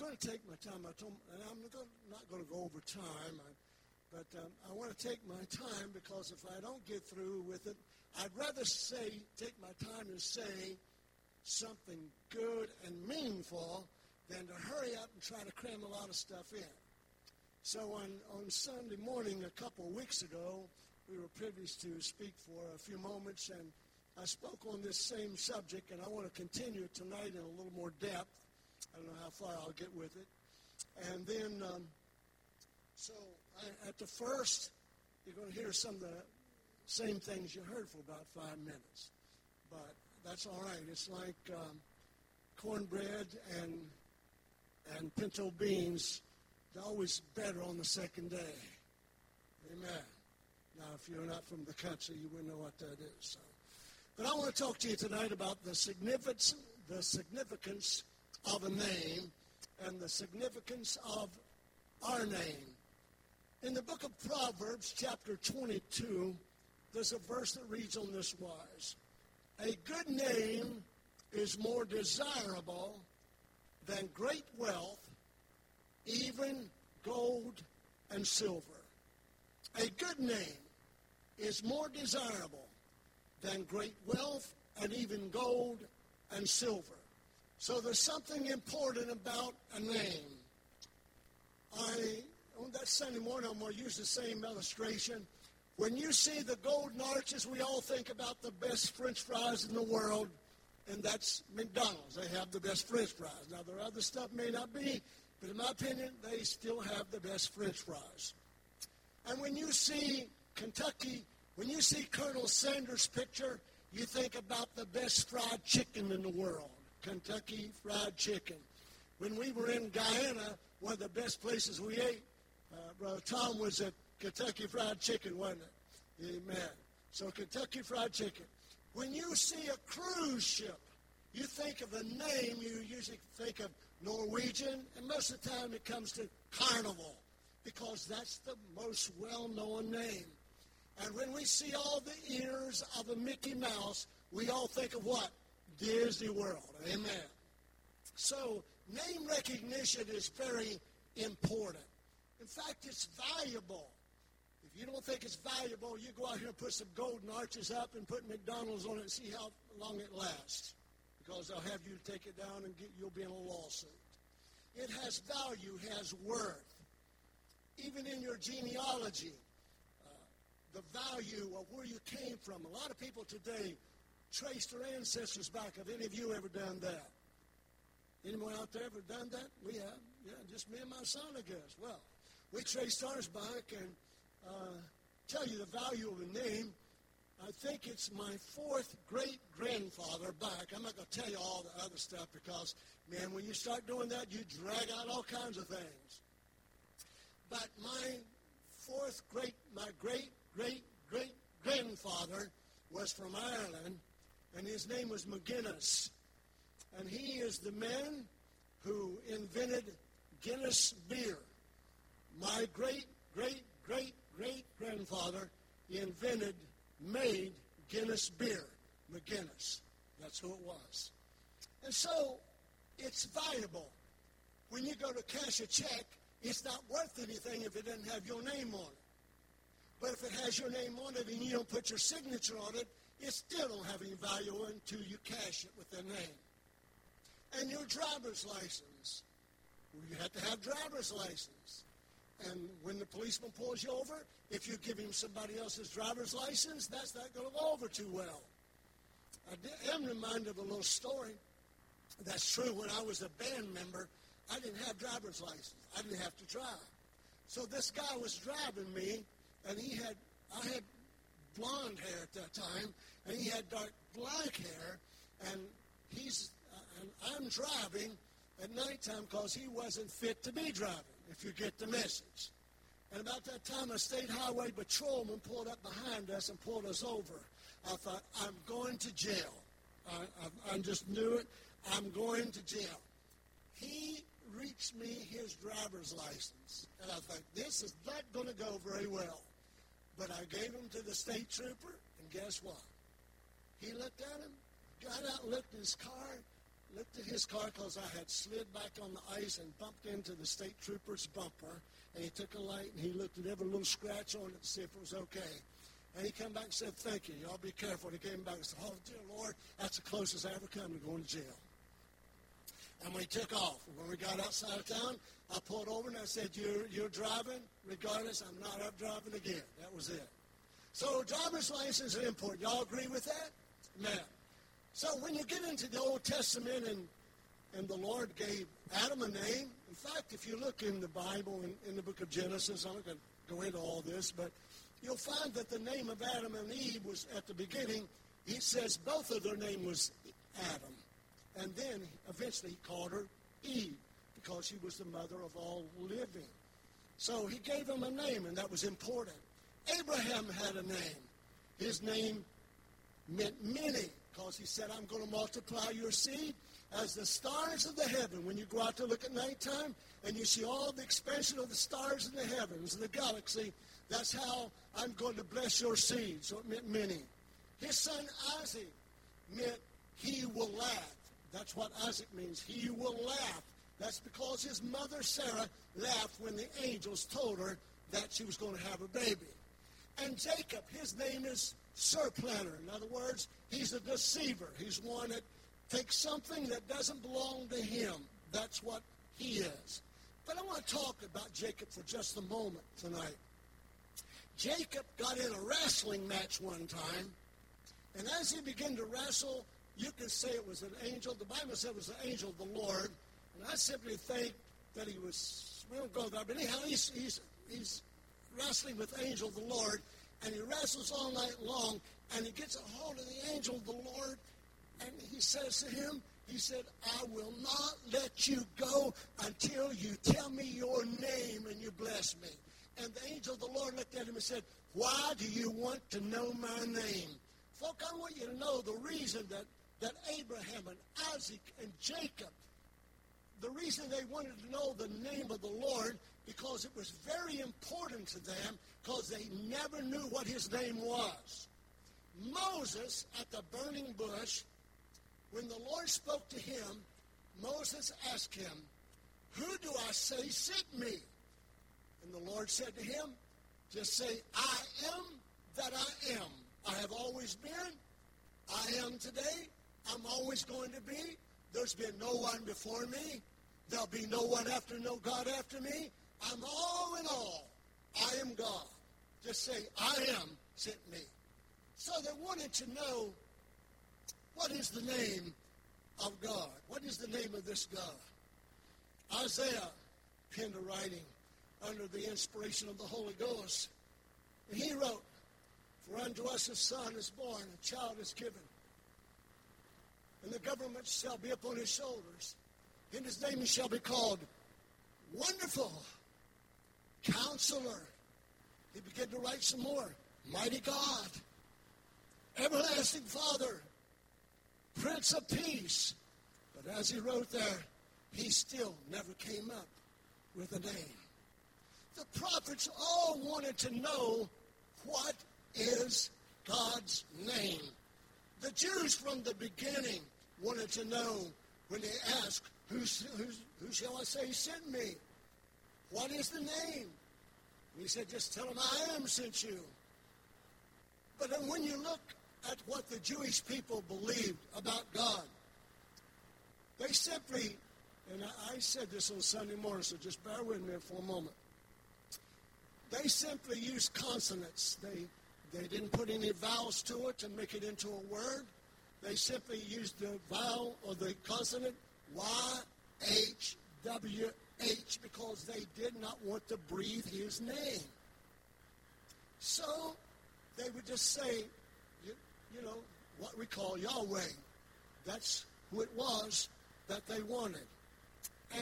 going to take my time. I told, and I'm not going to go over time, I, but um, I want to take my time because if I don't get through with it, I'd rather say, take my time and say something good and meaningful than to hurry up and try to cram a lot of stuff in. So on, on Sunday morning, a couple of weeks ago, we were privileged to speak for a few moments, and I spoke on this same subject, and I want to continue tonight in a little more depth. I don't know how far I'll get with it. And then, um, so I, at the first, you're going to hear some of the same things you heard for about five minutes. But that's all right. It's like um, cornbread and and pinto beans. They're always better on the second day. Amen. Now, if you're not from the country, you wouldn't know what that is. So. But I want to talk to you tonight about the significance, the significance of a name and the significance of our name. In the book of Proverbs, chapter 22, there's a verse that reads on this wise A good name is more desirable than great wealth, even gold and silver. A good name is more desirable than great wealth and even gold and silver. So there's something important about a name. I on that Sunday morning I'm going to use the same illustration. When you see the golden arches, we all think about the best French fries in the world, and that's McDonald's. They have the best French fries. Now there other stuff may not be, but in my opinion, they still have the best French fries. And when you see Kentucky when you see Colonel Sanders' picture, you think about the best fried chicken in the world, Kentucky Fried Chicken. When we were in Guyana, one of the best places we ate, uh, Brother Tom was at Kentucky Fried Chicken, wasn't it? Amen. So Kentucky Fried Chicken. When you see a cruise ship, you think of a name, you usually think of Norwegian, and most of the time it comes to Carnival, because that's the most well-known name. And when we see all the ears of a Mickey Mouse, we all think of what? Disney World. Amen. So name recognition is very important. In fact, it's valuable. If you don't think it's valuable, you go out here and put some golden arches up and put McDonald's on it and see how long it lasts. Because they'll have you take it down and get, you'll be in a lawsuit. It has value, has worth. Even in your genealogy, uh, the value of where you came from. A lot of people today trace their ancestors back. Have any of you ever done that? Anyone out there ever done that? We have. Yeah, just me and my son, I guess. Well, we traced ours back and uh, tell you the value of a name. I think it's my fourth great grandfather back. I'm not going to tell you all the other stuff because, man, when you start doing that, you drag out all kinds of things. But my fourth great, my great great great grandfather was from Ireland, and his name was McGuinness. And he is the man who invented Guinness beer. My great great great great grandfather invented, made Guinness beer, McGuinness. That's who it was. And so it's valuable. When you go to cash a check, it's not worth anything if it doesn't have your name on it. But if it has your name on it and you don't put your signature on it, it still don't have any value until you cash it with their name. And your driver's license. You have to have driver's license. And when the policeman pulls you over, if you give him somebody else's driver's license, that's not going to go over too well. I am reminded of a little story. That's true. When I was a band member, I didn't have driver's license. I didn't have to drive. So this guy was driving me and he had, I had blonde hair at that time, and he had dark black hair, and he's, uh, and I'm driving at nighttime because he wasn't fit to be driving, if you get the message. And about that time, a state highway patrolman pulled up behind us and pulled us over. I thought, I'm going to jail. I, I, I just knew it. I'm going to jail. He reached me his driver's license. And I thought, this is not going to go very well. But I gave him to the state trooper, and guess what? He looked at him, got out, looked at his car, looked at his car because I had slid back on the ice and bumped into the state trooper's bumper. And he took a light and he looked at every little scratch on it to see if it was okay. And he came back and said, thank you. Y'all be careful. And he came back and said, oh, dear Lord, that's the closest I ever come to going to jail. And we took off. When we got outside of town, I pulled over and I said, you're, you're driving? Regardless, I'm not up driving again. That was it. So driver's license is important. Y'all agree with that? Man. So when you get into the Old Testament and, and the Lord gave Adam a name, in fact, if you look in the Bible, in, in the book of Genesis, I'm not going to go into all this, but you'll find that the name of Adam and Eve was at the beginning. He says both of their name was Adam. And then eventually he called her Eve because she was the mother of all living. So he gave him a name, and that was important. Abraham had a name. His name meant many because he said, I'm going to multiply your seed as the stars of the heaven. When you go out to look at nighttime and you see all the expansion of the stars in the heavens, and the galaxy, that's how I'm going to bless your seed. So it meant many. His son Isaac meant he will laugh. That's what Isaac means. He will laugh. That's because his mother Sarah laughed when the angels told her that she was going to have a baby. And Jacob, his name is supplanter. In other words, he's a deceiver. He's one that takes something that doesn't belong to him. That's what he is. But I want to talk about Jacob for just a moment tonight. Jacob got in a wrestling match one time, and as he began to wrestle, you could say it was an angel. The Bible said it was the angel of the Lord. And I simply think that he was, we don't go there, but anyhow, he's, he's, he's wrestling with angel of the Lord, and he wrestles all night long, and he gets a hold of the angel of the Lord, and he says to him, he said, I will not let you go until you tell me your name and you bless me. And the angel of the Lord looked at him and said, Why do you want to know my name? Folk, I want you to know the reason that, that Abraham and Isaac and Jacob, the reason they wanted to know the name of the Lord because it was very important to them because they never knew what his name was. Moses at the burning bush, when the Lord spoke to him, Moses asked him, Who do I say sent me? And the Lord said to him, Just say, I am that I am. I have always been. I am today. I'm always going to be. There's been no one before me. There'll be no one after, no God after me. I'm all in all. I am God. Just say, I am sent me. So they wanted to know what is the name of God? What is the name of this God? Isaiah penned a writing under the inspiration of the Holy Ghost. And he wrote, For unto us a son is born, a child is given, and the government shall be upon his shoulders. and his name shall be called Wonderful Counselor. He began to write some more. Mighty God, Everlasting Father, Prince of Peace. But as he wrote there, he still never came up with a name. The prophets all wanted to know what is God's name. The Jews from the beginning wanted to know when they asked, who, who, who shall I say sent me? What is the name? And he said, just tell them I am sent you. But then when you look at what the Jewish people believed about God, they simply, and I said this on Sunday morning, so just bear with me for a moment. They simply used consonants. They, they didn't put any vowels to it to make it into a word. They simply used the vowel or the consonant Y-H-W-H because they did not want to breathe his name. So they would just say, you, you know, what we call Yahweh. That's who it was that they wanted.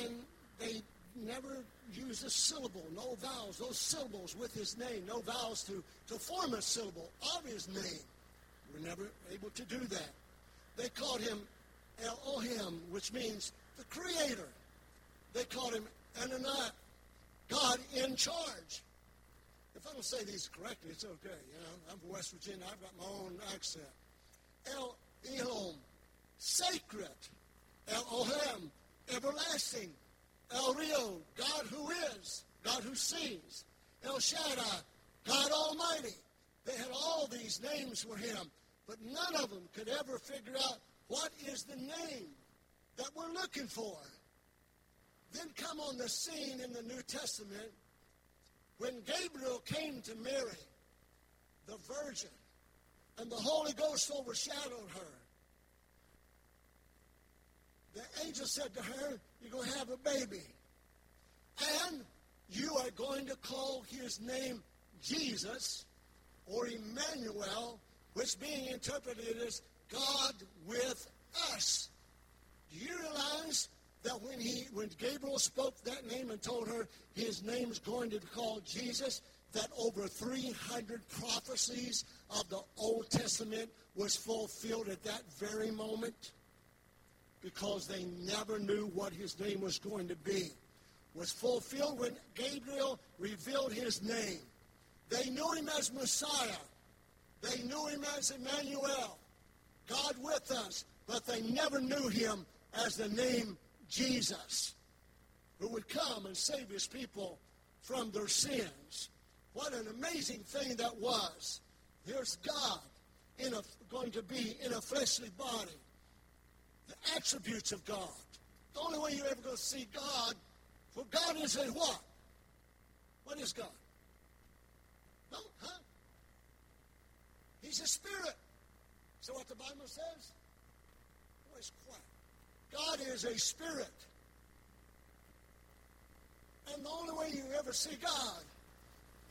And they never used a syllable, no vowels, no syllables with his name, no vowels to, to form a syllable of his name. We're never able to do that. They called him Elohim, which means the creator. They called him Ananiah, God in charge. If I don't say these correctly, it's okay. You know, I'm from West Virginia. I've got my own accent. El Elohim, sacred. Elohim, everlasting. El Roi, God who is, God who sees. El Shaddai, God Almighty. They had all these names for him, but none of them could ever figure out what is the name that we're looking for. Then come on the scene in the New Testament when Gabriel came to Mary, the virgin, and the Holy Ghost overshadowed her. The angel said to her, You're going to have a baby. And you are going to call his name Jesus or Emmanuel, which being interpreted as God with us. Do you realize that when he when Gabriel spoke that name and told her his name is going to be called Jesus, that over 300 prophecies of the Old Testament was fulfilled at that very moment? Because they never knew what his name was going to be. Was fulfilled when Gabriel revealed his name. They knew him as Messiah. They knew him as Emmanuel, God with us, but they never knew him as the name Jesus, who would come and save his people from their sins. What an amazing thing that was. Here's God in a, going to be in a fleshly body. The attributes of God. The only way you're ever going to see God, for God is a what? What is God? No, huh? He's a spirit. So what the Bible says? It's quiet. God is a spirit. And the only way you ever see God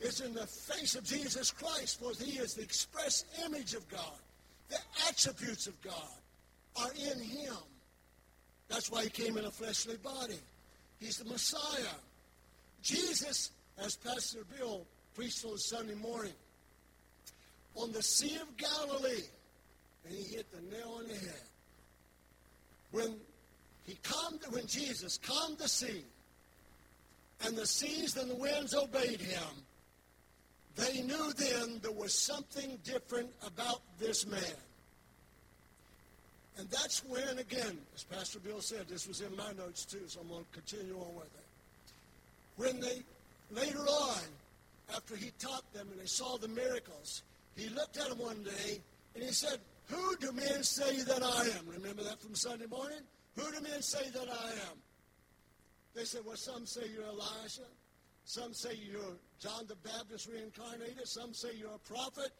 is in the face of Jesus Christ, for he is the express image of God. The attributes of God are in him. That's why he came in a fleshly body. He's the Messiah. Jesus, as Pastor Bill preached on Sunday morning, on the Sea of Galilee, and he hit the nail on the head. When he calmed, when Jesus calmed the sea, and the seas and the winds obeyed him, they knew then there was something different about this man. And that's when, again, as Pastor Bill said, this was in my notes too, so I'm going to continue on with it. When they, later on, after he taught them and they saw the miracles, he looked at them one day and he said, Who do men say that I am? Remember that from Sunday morning? Who do men say that I am? They said, Well, some say you're Elijah. Some say you're John the Baptist reincarnated. Some say you're a prophet.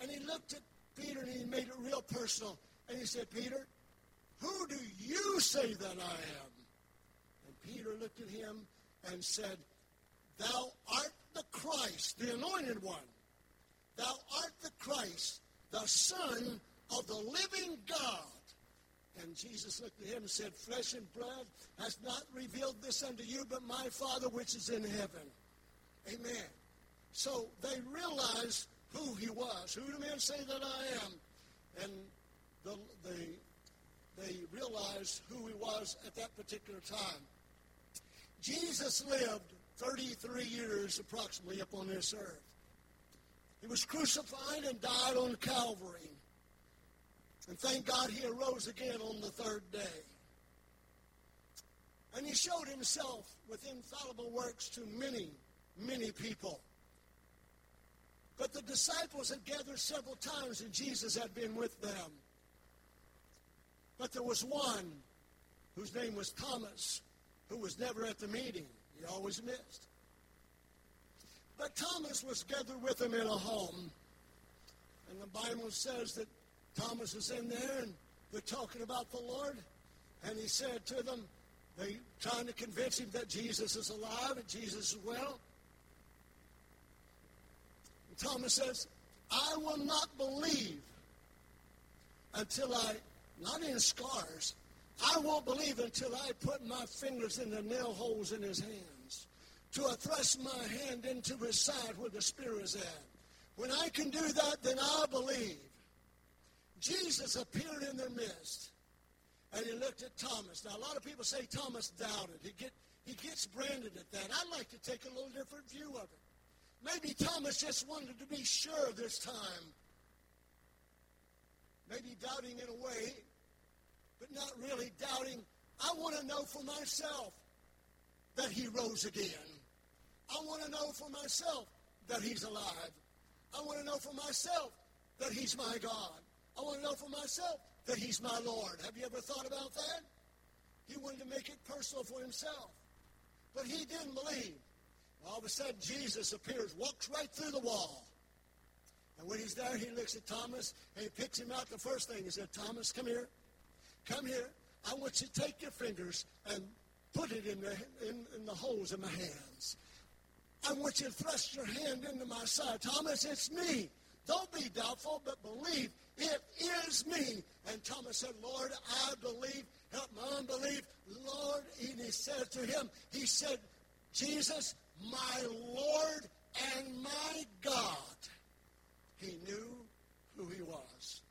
And he looked at Peter and he made it real personal. And he said, Peter, who do you say that I am? And Peter looked at him and said, Thou art the Christ, the anointed one. Thou art the Christ, the Son of the living God. And Jesus looked at him and said, Flesh and blood has not revealed this unto you, but my Father which is in heaven. Amen. So they realized who he was. Who do men say that I am? And the, the, they realized who he was at that particular time. Jesus lived 33 years approximately upon this earth. He was crucified and died on Calvary. And thank God he arose again on the third day. And he showed himself with infallible works to many, many people. But the disciples had gathered several times and Jesus had been with them. But there was one whose name was Thomas who was never at the meeting. He always missed. But Thomas was gathered with him in a home. And the Bible says that Thomas is in there and they're talking about the Lord. And he said to them, they trying to convince him that Jesus is alive and Jesus is well. And Thomas says, I will not believe until I, not in scars, I won't believe until I put my fingers in the nail holes in his hand to thrust my hand into his side where the spear is at. When I can do that, then I'll believe. Jesus appeared in their midst, and he looked at Thomas. Now, a lot of people say Thomas doubted. He, get, he gets branded at that. I'd like to take a little different view of it. Maybe Thomas just wanted to be sure this time. Maybe doubting in a way but not really doubting. I want to know for myself that he rose again. I want to know for myself that he's alive. I want to know for myself that he's my God. I want to know for myself that he's my Lord. Have you ever thought about that? He wanted to make it personal for himself. But he didn't believe. All of a sudden, Jesus appears, walks right through the wall. And when he's there, he looks at Thomas and he picks him out. The first thing he said, Thomas, come here. Come here. I want you to take your fingers and put it in the, in, in the holes in my hands. I want you to thrust your hand into my side. Thomas, it's me. Don't be doubtful, but believe it is me. And Thomas said, Lord, I believe. Help my unbelief. Lord, and he said to him, he said, Jesus, my Lord and my God. He knew who he was.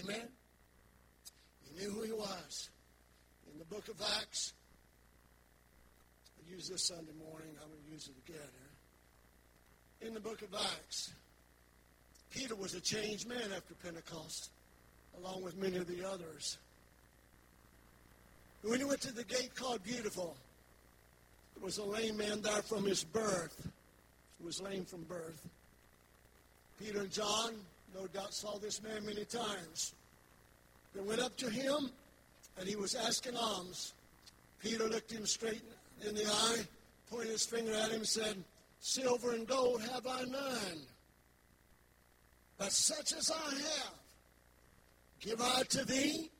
Amen? He knew who he was. In the book of Acts, I use this Sunday morning, I'm going to use it again here. In the book of Acts, Peter was a changed man after Pentecost, along with many of the others. When he went to the gate called Beautiful, there was a lame man there from his birth. He was lame from birth. Peter and John, no doubt, saw this man many times. They went up to him, and he was asking alms. Peter looked him straight in the eye, pointed his finger at him, and said, Silver and gold have I none, but such as I have, give I to thee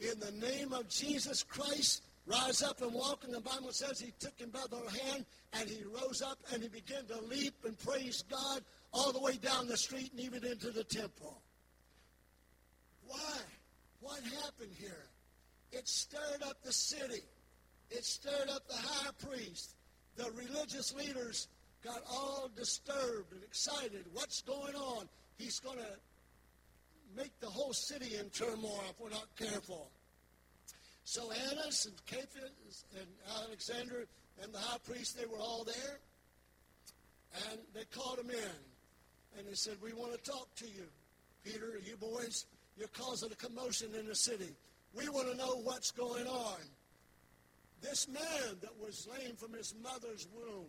in the name of Jesus Christ. Rise up and walk. And the Bible says he took him by the hand and he rose up and he began to leap and praise God all the way down the street and even into the temple. Why? What happened here? It stirred up the city. It stirred up the high priest. The religious leaders got all disturbed and excited. What's going on? He's going to make the whole city in turmoil if we're not careful. So Annas and Caiaphas and Alexander and the high priest, they were all there. And they called him in. And they said, we want to talk to you. Peter, you boys, you're causing a commotion in the city. We want to know what's going on. This man that was lame from his mother's womb,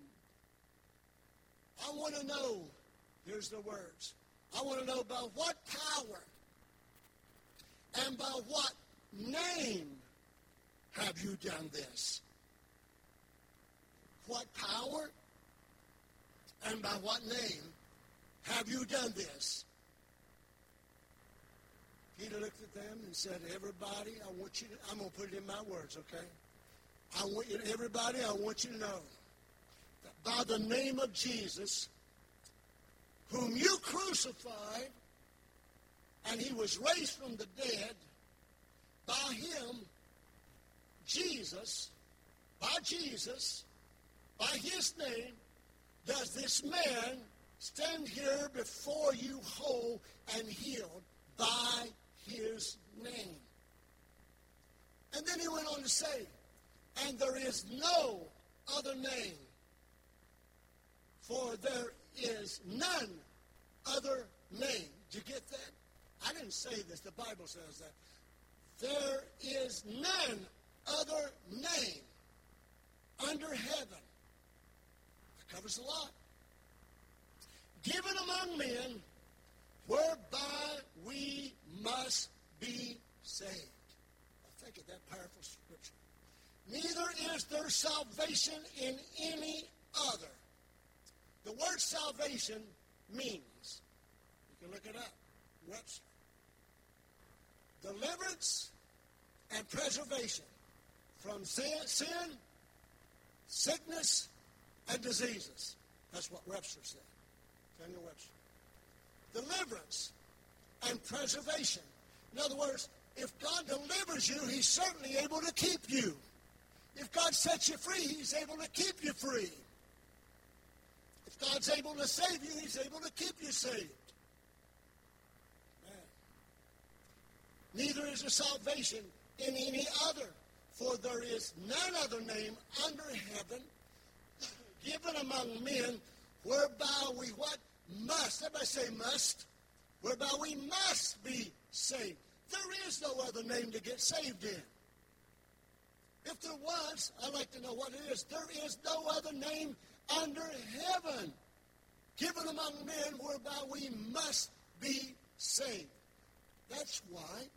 I want to know, here's the words, I want to know by what power and by what name have you done this? What power and by what name have you done this? Peter looked at them and said, Everybody, I want you to, I'm going to put it in my words, okay? I want you, everybody, I want you to know that by the name of Jesus, whom you crucified, and he was raised from the dead, by him, Jesus, by Jesus, by his name, does this man stand here before you whole and healed by his name. And then he went on to say, and there is no other name, for there is none other name. Did you get that? I didn't say this, the Bible says that. There is none other name under heaven. That covers a lot. Given among men whereby we must be saved. I think of that powerful scripture. Neither is there salvation in any other. The word salvation means, look it up, Webster. Deliverance and preservation from sin, sin, sickness, and diseases. That's what Webster said. Daniel Webster. Deliverance and preservation. In other words, if God delivers you, He's certainly able to keep you. If God sets you free, He's able to keep you free. If God's able to save you, He's able to keep you saved. Man. Neither is there salvation in any other, for there is none other name under heaven given among men whereby we what? Must. Everybody say must. Whereby we must be saved. There is no other name to get saved in. If there was, I'd like to know what it is. There is no other name under heaven given among men whereby we must be saved. That's why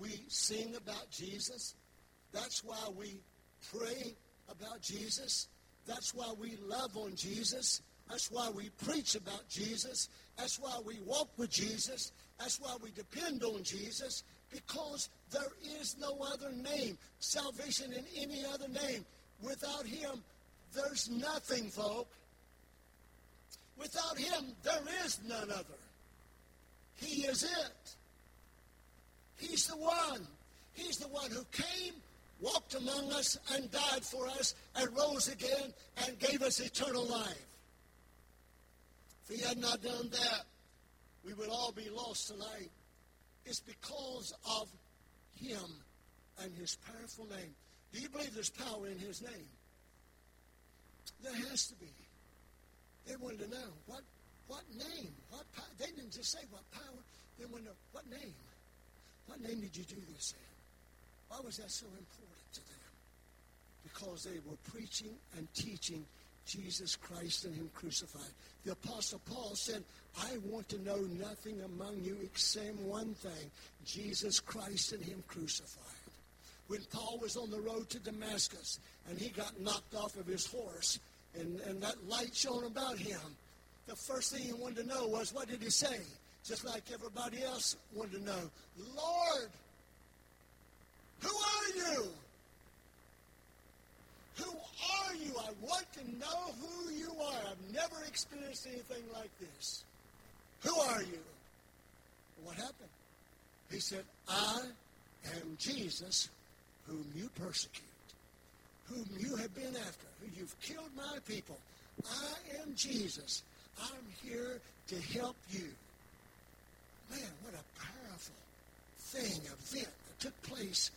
we sing about Jesus. That's why we pray about Jesus. That's why we love on Jesus. That's why we preach about Jesus. That's why we walk with Jesus. That's why we depend on Jesus. Because there is no other name, salvation in any other name. Without Him, there's nothing, folk. Without Him, there is none other. He is it. He's the one. He's the one who came, walked among us, and died for us, and rose again, and gave us eternal life. If he had not done that, we would all be lost tonight. It's because of him and his powerful name. Do you believe there's power in his name? There has to be. They wanted to know what what name, what power. They didn't just say what power. They wanted to know what name. What name did you do this in? Why was that so important to them? Because they were preaching and teaching Jesus Christ and Him crucified. The Apostle Paul said, I want to know nothing among you except one thing Jesus Christ and Him crucified. When Paul was on the road to Damascus and he got knocked off of his horse and, and that light shone about him, the first thing he wanted to know was, what did he say? Just like everybody else wanted to know, Lord, who are you? Who are you? I want to know who you are. I've never experienced anything like this. Who are you? What happened? He said, I am Jesus whom you persecute, whom you have been after, who you've killed my people. I am Jesus. I'm here to help you. Man, what a powerful thing, event that took place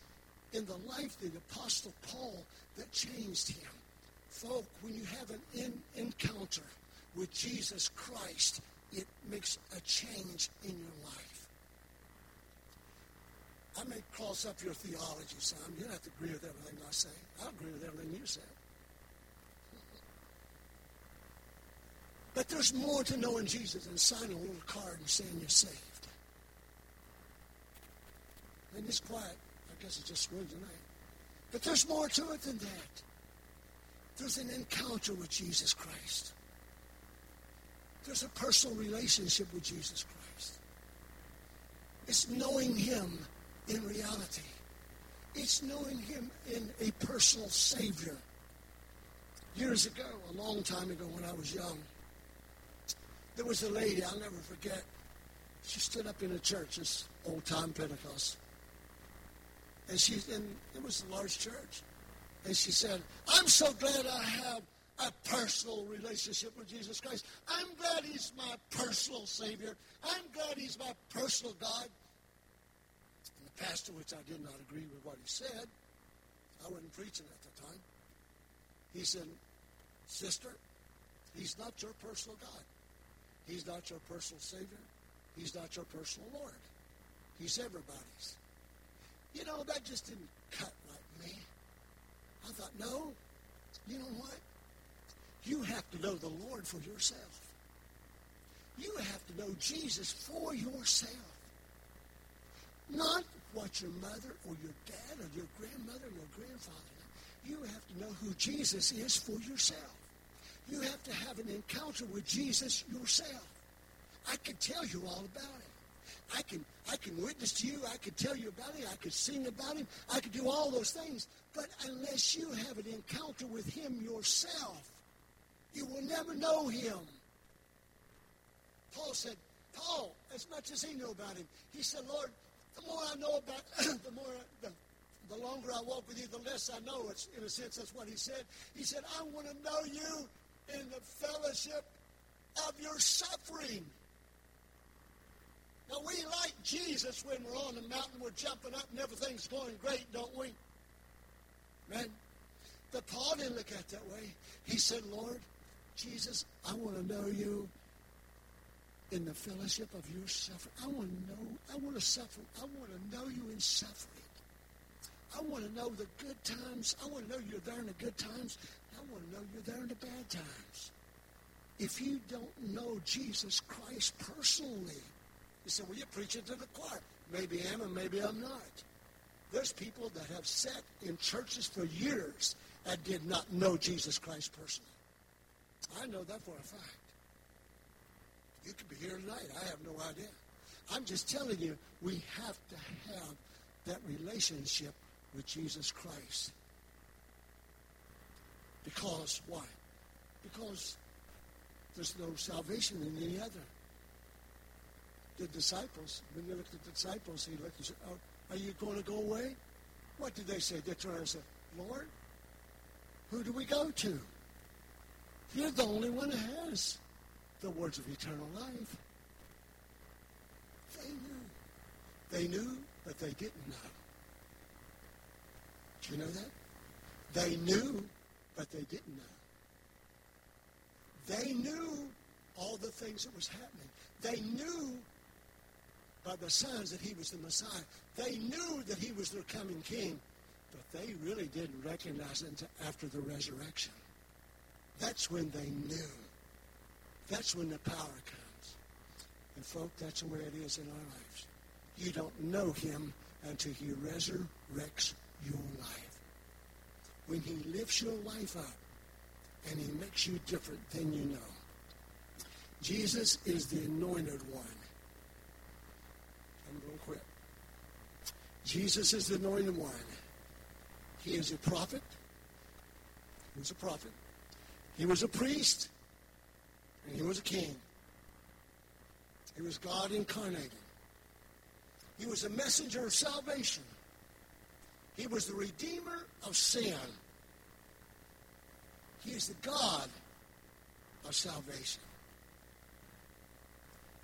in the life of the Apostle Paul that changed him. Folk, when you have an in- encounter with Jesus Christ, it makes a change in your life. I may cross up your theology some. You don't have to agree with everything I say. I agree with everything you say. But there's more to knowing Jesus than signing a little card and saying you're saved. And it's quiet. I guess it's just Wednesday night. But there's more to it than that. There's an encounter with Jesus Christ. There's a personal relationship with Jesus Christ. It's knowing Him in reality. It's knowing Him in a personal Savior. Years ago, a long time ago when I was young, there was a lady, I'll never forget. She stood up in a church, this old time Pentecost. And she, and it was a large church. And she said, I'm so glad I have a personal relationship with Jesus Christ. I'm glad he's my personal Savior. I'm glad he's my personal God. And the pastor, which I did not agree with what he said, I wasn't preaching at the time. He said, Sister, he's not your personal God. He's not your personal Savior. He's not your personal Lord. He's everybody's. You know, that just didn't cut like me. I thought, no, you know what? You have to know the Lord for yourself. You have to know Jesus for yourself. Not what your mother or your dad or your grandmother or your grandfather. You have to know who Jesus is for yourself. You have to have an encounter with Jesus yourself. I can tell you all about it. I can I can witness to you. I can tell you about it. I can sing about him. I can do all those things. But unless you have an encounter with him yourself, you will never know him. Paul said, Paul, as much as he knew about him, he said, Lord, the more I know about, the more, the, the longer I walk with you, the less I know. It's, in a sense, that's what he said. He said, I want to know you in the fellowship of your suffering. Now, we like Jesus when we're on the mountain, we're jumping up, and everything's going great, don't we? Man, but Paul didn't look at it that way. He said, Lord, Jesus, I want to know you in the fellowship of your suffering. I want to know, I want to suffer. I want to know you in suffering. I want to know the good times. I want to know you're there in the good times. I want to know you're there in the bad times. If you don't know Jesus Christ personally, you say, well, you're preaching to the choir. Maybe I am and maybe I'm not. There's people that have sat in churches for years and did not know Jesus Christ personally. I know that for a fact. You could be here tonight. I have no idea. I'm just telling you, we have to have that relationship with Jesus Christ. Because, why? Because there's no salvation in any other. The disciples, when you look at the disciples, he looked and said, oh, Are you going to go away? What did they say? They turned and said, Lord, who do we go to? You're the only one that has the words of eternal life. They knew. They knew, but they didn't know. Do you know that? They knew, but they didn't know. They knew all the things that was happening. They knew by the signs that he was the Messiah. They knew that he was their coming king, but they really didn't recognize it until after the resurrection. That's when they knew. That's when the power comes. And, folk, that's way it is in our lives. You don't know him until he resurrects your life. When he lifts your life up and he makes you different than you know. Jesus is the anointed one. Quit. Jesus is the anointed one. He is a prophet. He was a prophet. He was a priest. And he was a king. He was God incarnated. He was a messenger of salvation. He was the redeemer of sin. He is the God of salvation.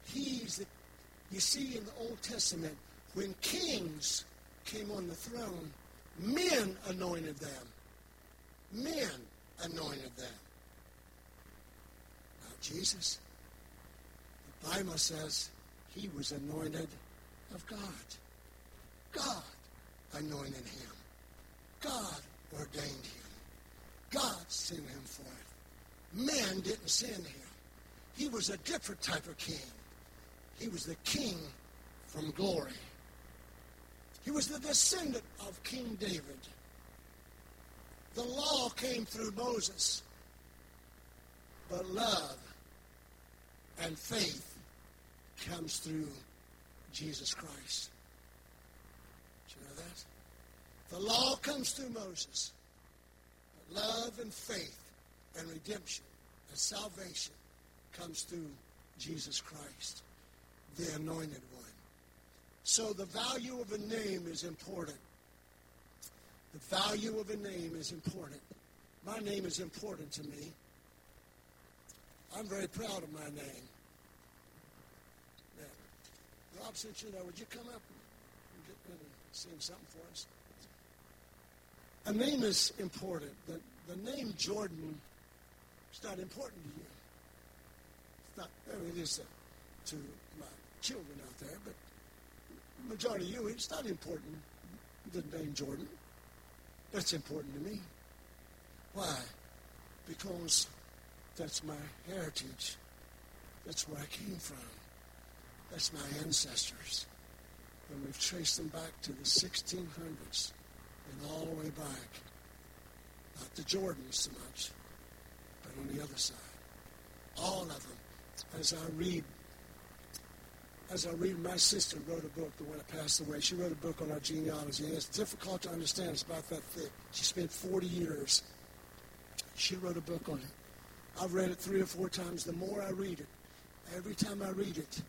He's the, you see in the Old Testament, when kings came on the throne, men anointed them. Men anointed them. Now, Jesus. The Bible says he was anointed of God. God anointed him. God ordained him. God sent him forth. Man didn't send him. He was a different type of king. He was the king from glory. He was the descendant of King David. The law came through Moses, but love and faith comes through Jesus Christ. Do you know that? The law comes through Moses. But love and faith and redemption and salvation comes through Jesus Christ, the anointed one. So the value of a name is important. The value of a name is important. My name is important to me. I'm very proud of my name. Yeah. Rob, since you know, would you come up and get and sing something for us? A name is important. The, the name Jordan is not important to you. It's not, I mean, it is to my children out there, but majority of you, it's not important, the name Jordan. That's important to me. Why? Because that's my heritage. That's where I came from. That's my ancestors. And we've traced them back to the 1600s and all the way back. Not the Jordan so much, but on the other side. All of them. As I read, as I read, my sister wrote a book, the one that passed away. She wrote a book on our genealogy, and it's difficult to understand. It's about that thick. She spent 40 years. She wrote a book on it. I've read it three or four times. The more I read it, every time I read it,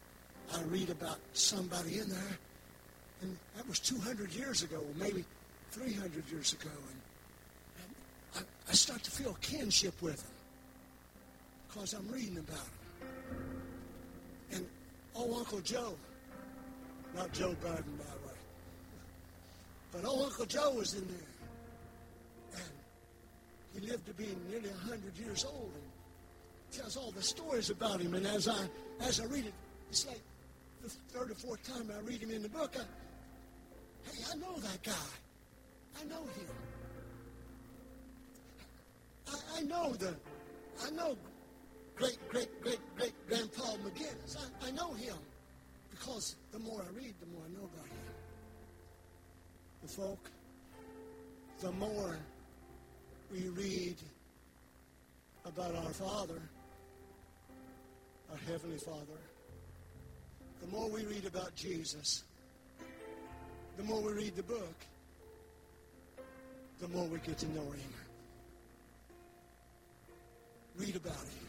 I read about somebody in there. And that was 200 years ago, or maybe 300 years ago. And, and I, I, start to feel kinship with them because I'm reading about them. And, oh, Uncle Joe, not Joe Biden, by the way, but oh, Uncle Joe was in there. And he lived to be nearly 100 years old. And tells all the stories about him. And as I as I read it, It's like the third or fourth time I read him in the book. I, hey, I know that guy. I know him. I, I know the, I know great, great, great, great grandpa McGinnis. I, I know him because the more I read, the more I know about him. The folk, the more we read about our Father, our Heavenly Father, the more we read about Jesus, the more we read the book, the more we get to know Him. Read about Him.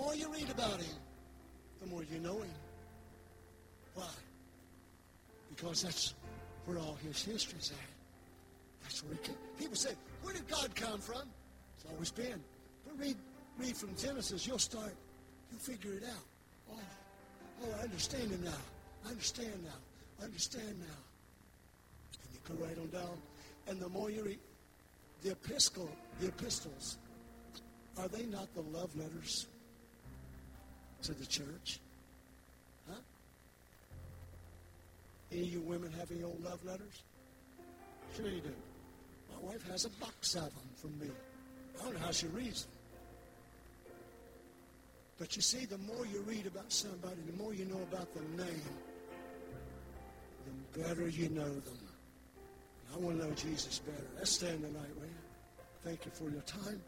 More you read about Him, the more you know Him. Why? Because that's where all His history's at. That's where He came. People say, where did God come from? It's always been. But read, read from Genesis, you'll start, you'll figure it out. Oh, oh, I understand it now. I understand now. I understand now. And you go right on down. And the more you read, the epistle, the epistles, are they not the love letters to the church? Huh? Any of you women have any old love letters? Sure you do. My wife has a box of them from me. I don't know how she reads them. But you see, the more you read about somebody, the more you know about the name, the better you know them. I want to know Jesus better. Let's stand tonight, will you? Thank you for your time.